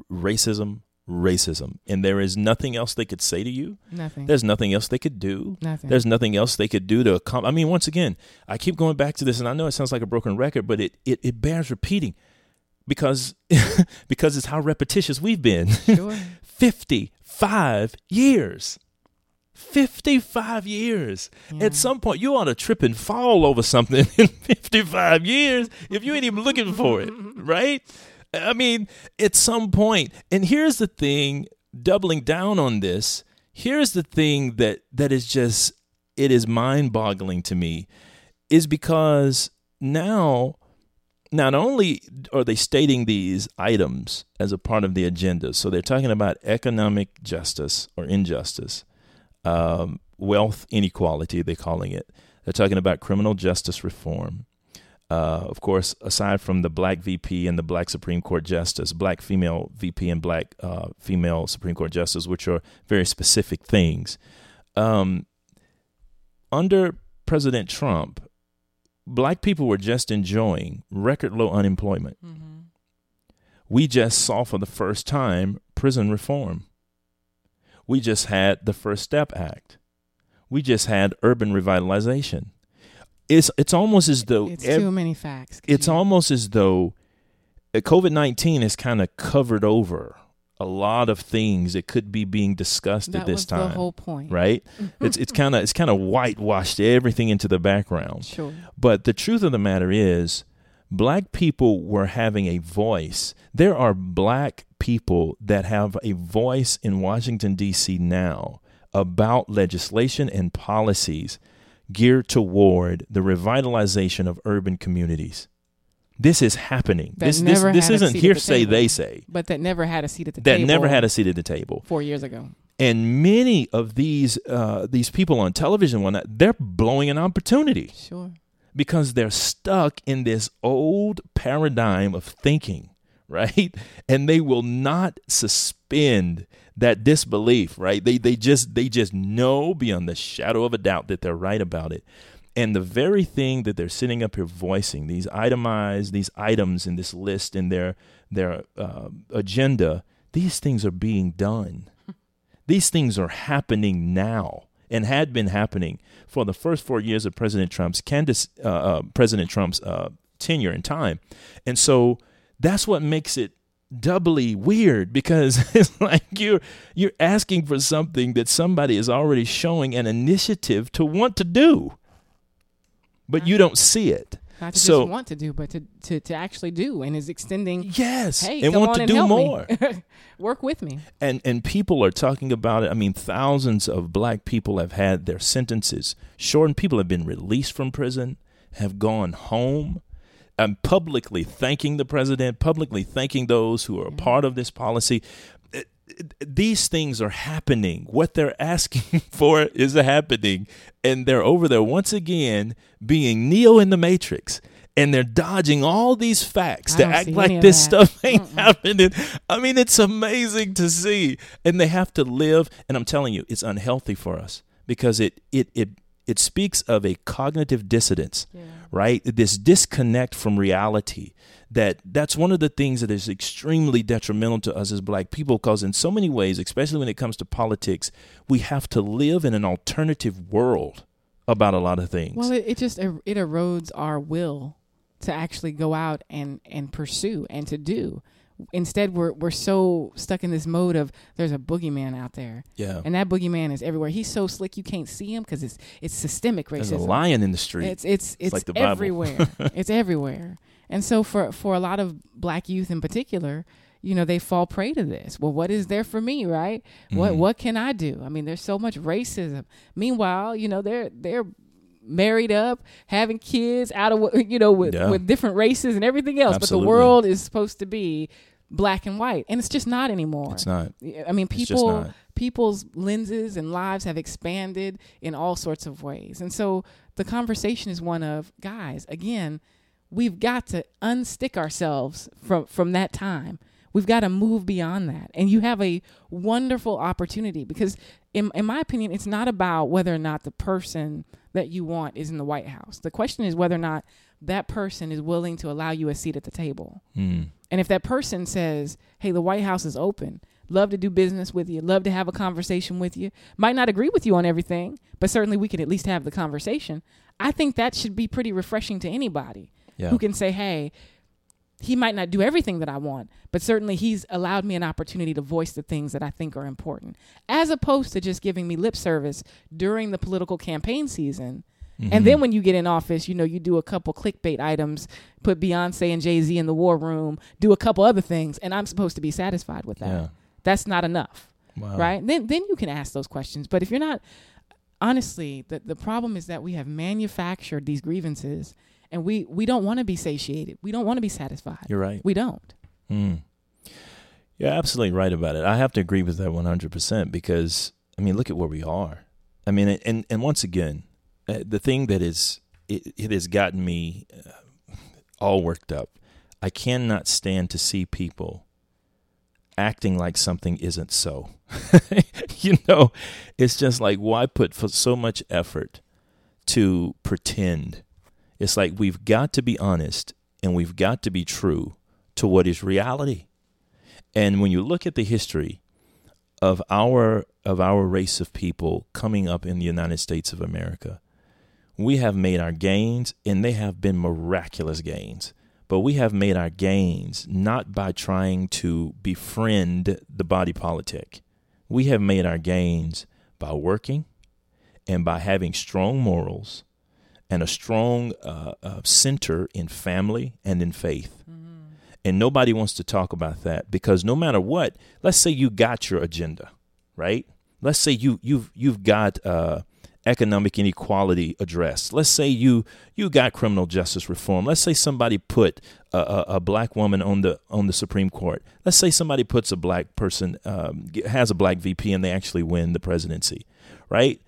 racism, racism. And there is nothing else they could say to you. Nothing. There's nothing else they could do. Nothing. There's nothing else they could do to come. I mean, once again, I keep going back to this, and I know it sounds like a broken record, but it, it, it bears repeating because because it's how repetitious we've been. Sure. 55 years. 55 years. Yeah. At some point, you ought to trip and fall over something in 55 years if you ain't even looking for it, right? I mean, at some point, and here's the thing, doubling down on this, here's the thing that that is just it is mind-boggling to me is because now not only are they stating these items as a part of the agenda, so they're talking about economic justice or injustice, um, wealth inequality, they're calling it. They're talking about criminal justice reform. Uh, of course, aside from the black VP and the black Supreme Court Justice, black female VP and black uh, female Supreme Court Justice, which are very specific things. Um, under President Trump, black people were just enjoying record low unemployment. Mm-hmm. We just saw for the first time prison reform. We just had the First Step Act. We just had urban revitalization it's it's almost as though it's ev- too many facts. It's almost as though uh, COVID nineteen has kind of covered over a lot of things that could be being discussed that at this time. The whole point, right? it's it's kind of it's kind of whitewashed everything into the background. Sure. But the truth of the matter is, black people were having a voice. There are black people that have a voice in Washington D.C. now about legislation and policies geared toward the revitalization of urban communities. This is happening. That this this, this isn't hearsay the they say. But that never had a seat at the that table. That never had a seat at the table. 4 years ago. And many of these uh, these people on television one they're blowing an opportunity. Sure. Because they're stuck in this old paradigm of thinking, right? And they will not suspend that disbelief, right? They they just they just know beyond the shadow of a doubt that they're right about it. And the very thing that they're sitting up here voicing, these itemized, these items in this list in their their uh, agenda, these things are being done. these things are happening now and had been happening for the first four years of President Trump's Candace, uh, uh, President Trump's uh, tenure in time. And so that's what makes it doubly weird because it's like you're you're asking for something that somebody is already showing an initiative to want to do but you uh-huh. don't see it. Not to so, just want to do but to, to, to actually do and is extending yes hey and want to and do more. Work with me. And and people are talking about it. I mean thousands of black people have had their sentences shortened. People have been released from prison have gone home I'm publicly thanking the president, publicly thanking those who are a part of this policy. These things are happening. What they're asking for is happening. And they're over there once again being Neo in the Matrix. And they're dodging all these facts to act like this stuff ain't Mm-mm. happening. I mean, it's amazing to see. And they have to live. And I'm telling you, it's unhealthy for us because it it it It speaks of a cognitive dissonance, yeah. right? This disconnect from reality. That that's one of the things that is extremely detrimental to us as black people because in so many ways, especially when it comes to politics, we have to live in an alternative world about a lot of things. Well, it, it just er, it erodes our will to actually go out and and pursue and to do instead we're we're so stuck in this mode of there's a boogeyman out there. Yeah. And that boogeyman is everywhere. He's so slick you can't see him because it's it's systemic racism. There's a lion in the street. It's it's it's, it's like everywhere. it's everywhere. And so for for a lot of black youth in particular, you know, they fall prey to this. Well, what is there for me, right? Mm-hmm. What what can I do? I mean, there's so much racism. Meanwhile, you know, they're they're married up, having kids out of you know with, yeah. with different races and everything else. Absolutely. But the world is supposed to be black and white, and it's just not anymore. It's not. I mean, people people's lenses and lives have expanded in all sorts of ways, and so the conversation is one of guys. Again, we've got to unstick ourselves from from that time. We've got to move beyond that. And you have a wonderful opportunity because, in, in my opinion, it's not about whether or not the person that you want is in the White House. The question is whether or not that person is willing to allow you a seat at the table. Mm. And if that person says, hey, the White House is open, love to do business with you, love to have a conversation with you, might not agree with you on everything, but certainly we can at least have the conversation. I think that should be pretty refreshing to anybody yeah. who can say, hey, he might not do everything that I want, but certainly he's allowed me an opportunity to voice the things that I think are important, as opposed to just giving me lip service during the political campaign season. Mm-hmm. And then when you get in office, you know, you do a couple clickbait items, put Beyonce and Jay Z in the war room, do a couple other things, and I'm supposed to be satisfied with that. Yeah. That's not enough. Wow. Right? Then then you can ask those questions. But if you're not honestly, the, the problem is that we have manufactured these grievances and we we don't want to be satiated. We don't want to be satisfied. You're right. We don't. Mm. You're absolutely right about it. I have to agree with that 100% because I mean, look at where we are. I mean, and and once again, uh, the thing that is it, it has gotten me uh, all worked up. I cannot stand to see people acting like something isn't so. you know, it's just like why put so much effort to pretend it's like we've got to be honest and we've got to be true to what is reality. And when you look at the history of our of our race of people coming up in the United States of America, we have made our gains and they have been miraculous gains. But we have made our gains not by trying to befriend the body politic. We have made our gains by working and by having strong morals and a strong uh, uh, center in family and in faith. Mm-hmm. And nobody wants to talk about that because no matter what, let's say you got your agenda, right? Let's say you you've you've got uh, economic inequality addressed. Let's say you you got criminal justice reform. Let's say somebody put a, a, a black woman on the on the Supreme Court. Let's say somebody puts a black person um, has a black VP and they actually win the presidency, right?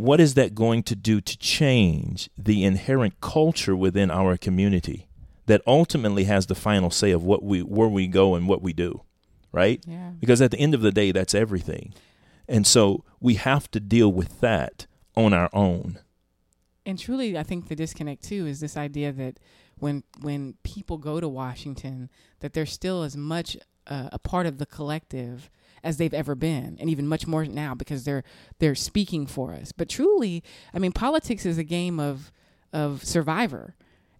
What is that going to do to change the inherent culture within our community that ultimately has the final say of what we where we go and what we do right? Yeah. because at the end of the day that's everything. And so we have to deal with that on our own. And truly i think the disconnect too is this idea that when when people go to washington that they're still as much uh, a part of the collective as they've ever been and even much more now because they're they're speaking for us but truly i mean politics is a game of of survivor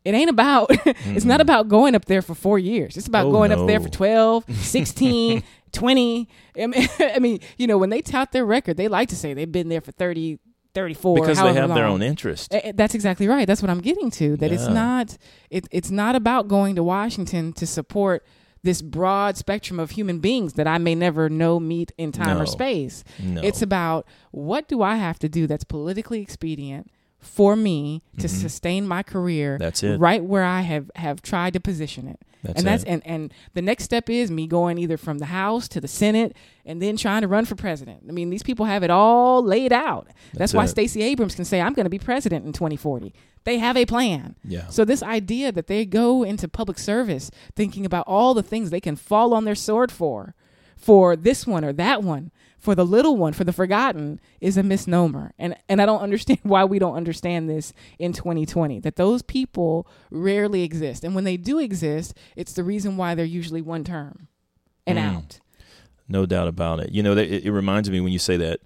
it ain't about mm-hmm. it's not about going up there for four years it's about oh, going no. up there for 12 16 20 I mean, I mean you know when they tout their record they like to say they've been there for 30 34 because they have long. their own interest that's exactly right that's what i'm getting to that yeah. it's not it, it's not about going to washington to support this broad spectrum of human beings that I may never know, meet in time no. or space. No. It's about what do I have to do that's politically expedient for me to mm-hmm. sustain my career that's it. right where I have have tried to position it. That's and that's it. and and the next step is me going either from the House to the Senate and then trying to run for president. I mean, these people have it all laid out. That's, that's why Stacey Abrams can say I'm going to be president in 2040. They have a plan. Yeah. So this idea that they go into public service thinking about all the things they can fall on their sword for for this one or that one, for the little one, for the forgotten, is a misnomer. And and I don't understand why we don't understand this in 2020. That those people rarely exist, and when they do exist, it's the reason why they're usually one term and mm. out. No doubt about it. You know, it, it reminds me when you say that.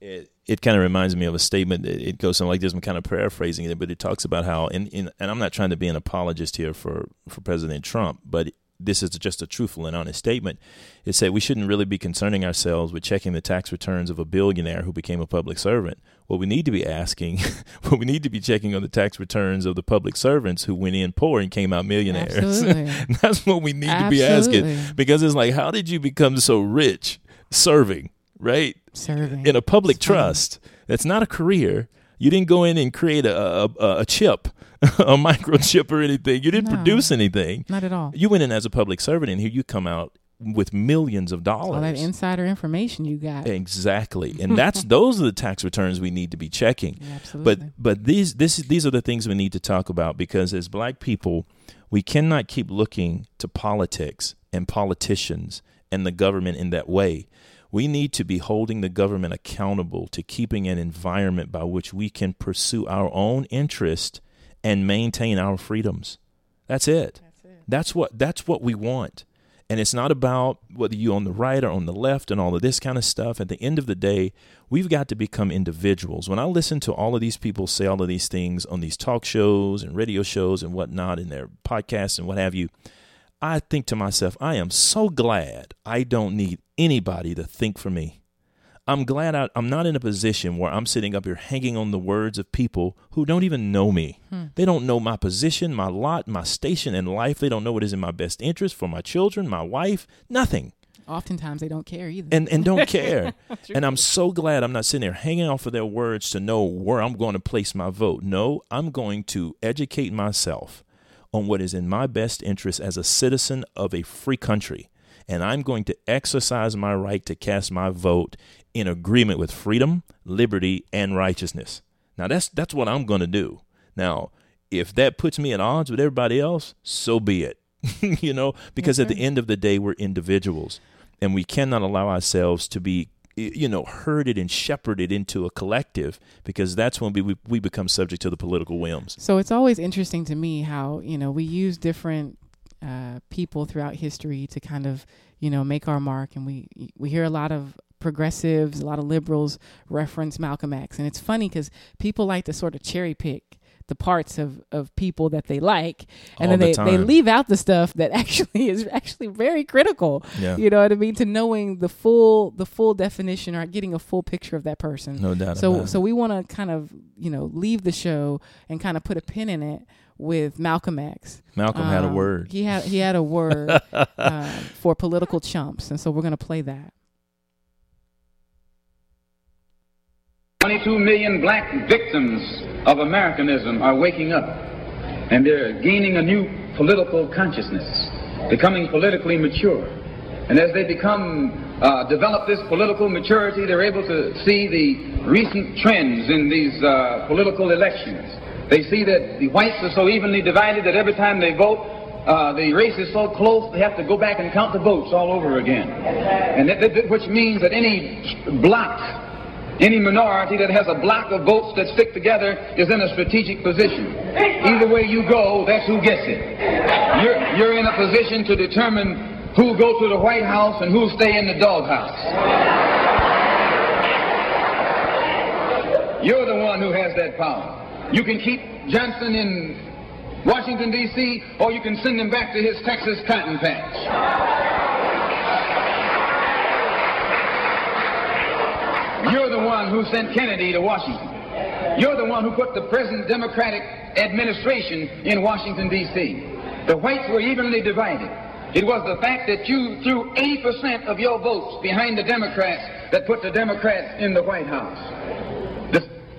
It, it kind of reminds me of a statement. It goes something like this. I'm kind of paraphrasing it, but it talks about how, and, and I'm not trying to be an apologist here for, for President Trump, but this is just a truthful and honest statement. It said we shouldn't really be concerning ourselves with checking the tax returns of a billionaire who became a public servant. What we need to be asking, what we need to be checking on the tax returns of the public servants who went in poor and came out millionaires. That's what we need Absolutely. to be asking because it's like, how did you become so rich serving, right? Serving in a public it's trust. That's not a career. You didn't go in and create a, a, a chip a microchip or anything. You didn't no, produce anything. Not at all. You went in as a public servant, and here you come out with millions of dollars. All that insider information you got. Exactly. And that's those are the tax returns we need to be checking. Yeah, absolutely. But but these this these are the things we need to talk about because as black people, we cannot keep looking to politics and politicians and the government in that way. We need to be holding the government accountable to keeping an environment by which we can pursue our own interest and maintain our freedoms. That's it. That's it. That's what that's what we want. And it's not about whether you're on the right or on the left and all of this kind of stuff. At the end of the day, we've got to become individuals. When I listen to all of these people say all of these things on these talk shows and radio shows and whatnot in their podcasts and what have you, I think to myself, I am so glad I don't need anybody to think for me. I'm glad I, am not in a position where I'm sitting up here hanging on the words of people who don't even know me. Hmm. They don't know my position, my lot, my station in life. They don't know what is in my best interest for my children, my wife, nothing. Oftentimes they don't care either. And and don't care. and I'm so glad I'm not sitting there hanging off of their words to know where I'm going to place my vote. No, I'm going to educate myself on what is in my best interest as a citizen of a free country and I'm going to exercise my right to cast my vote in agreement with freedom, liberty, and righteousness. Now that's that's what I'm going to do. Now, if that puts me at odds with everybody else, so be it. you know, because at the end of the day, we're individuals, and we cannot allow ourselves to be you know herded and shepherded into a collective because that's when we we become subject to the political whims so it's always interesting to me how you know we use different uh, people throughout history to kind of you know make our mark. And we we hear a lot of progressives a lot of liberals reference malcolm x. And it's funny because people like to sort of cherry pick the parts of, of people that they like and All then the they, they leave out the stuff that actually is actually very critical yeah. you know what i mean to knowing the full the full definition or getting a full picture of that person no doubt so so we want to kind of you know leave the show and kind of put a pin in it with Malcolm X. Malcolm um, had a um, word. He had he had a word uh, for political chumps, and so we're going to play that. 22 million black victims of Americanism are waking up, and they're gaining a new political consciousness, becoming politically mature. And as they become, uh, develop this political maturity, they're able to see the recent trends in these uh, political elections. They see that the whites are so evenly divided that every time they vote, uh, the race is so close they have to go back and count the votes all over again. And that, that, which means that any block, any minority that has a block of votes that stick together is in a strategic position. Either way you go, that's who gets it. You're, you're in a position to determine who'll go to the White House and who'll stay in the doghouse. You're the one who has that power. You can keep Johnson in Washington, D.C., or you can send him back to his Texas cotton patch. You're the one who sent Kennedy to Washington. You're the one who put the present Democratic administration in Washington, D.C. The whites were evenly divided. It was the fact that you threw 80% of your votes behind the Democrats that put the Democrats in the White House.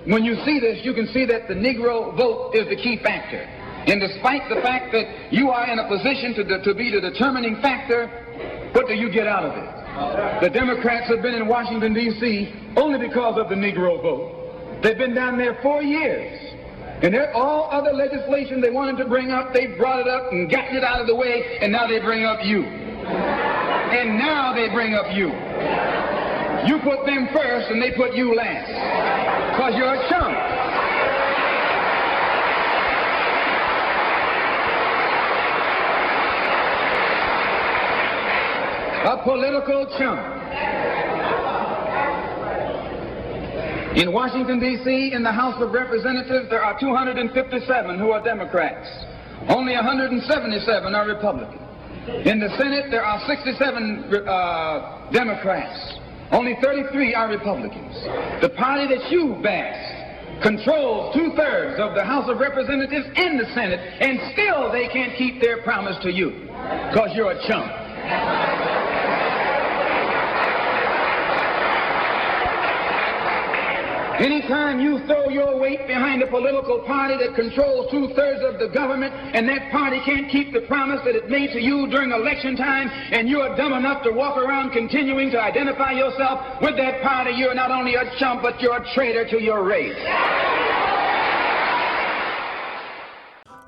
When you see this, you can see that the Negro vote is the key factor. And despite the fact that you are in a position to, to be the determining factor, what do you get out of it? The Democrats have been in Washington, D.C. only because of the Negro vote. They've been down there four years. And all other legislation they wanted to bring up, they brought it up and gotten it out of the way, and now they bring up you. and now they bring up you. You put them first and they put you last. Because you're a chump. A political chump. In Washington, D.C., in the House of Representatives, there are 257 who are Democrats. Only 177 are Republican. In the Senate, there are 67 uh, Democrats. Only 33 are Republicans. The party that you backed controls two-thirds of the House of Representatives and the Senate, and still they can't keep their promise to you because you're a chump. Anytime you throw your weight behind a political party that controls two-thirds of the government and that party can't keep the promise that it made to you during election time and you're dumb enough to walk around continuing to identify yourself with that party, you're not only a chump, but you're a traitor to your race.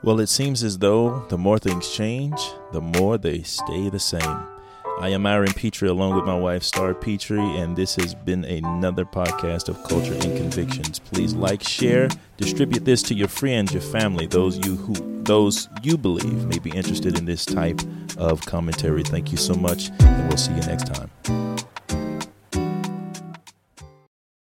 Well, it seems as though the more things change, the more they stay the same. I am Myron Petrie along with my wife Star Petrie, and this has been another podcast of Culture and Convictions. Please like, share, distribute this to your friends, your family, those you who those you believe may be interested in this type of commentary. Thank you so much, and we'll see you next time.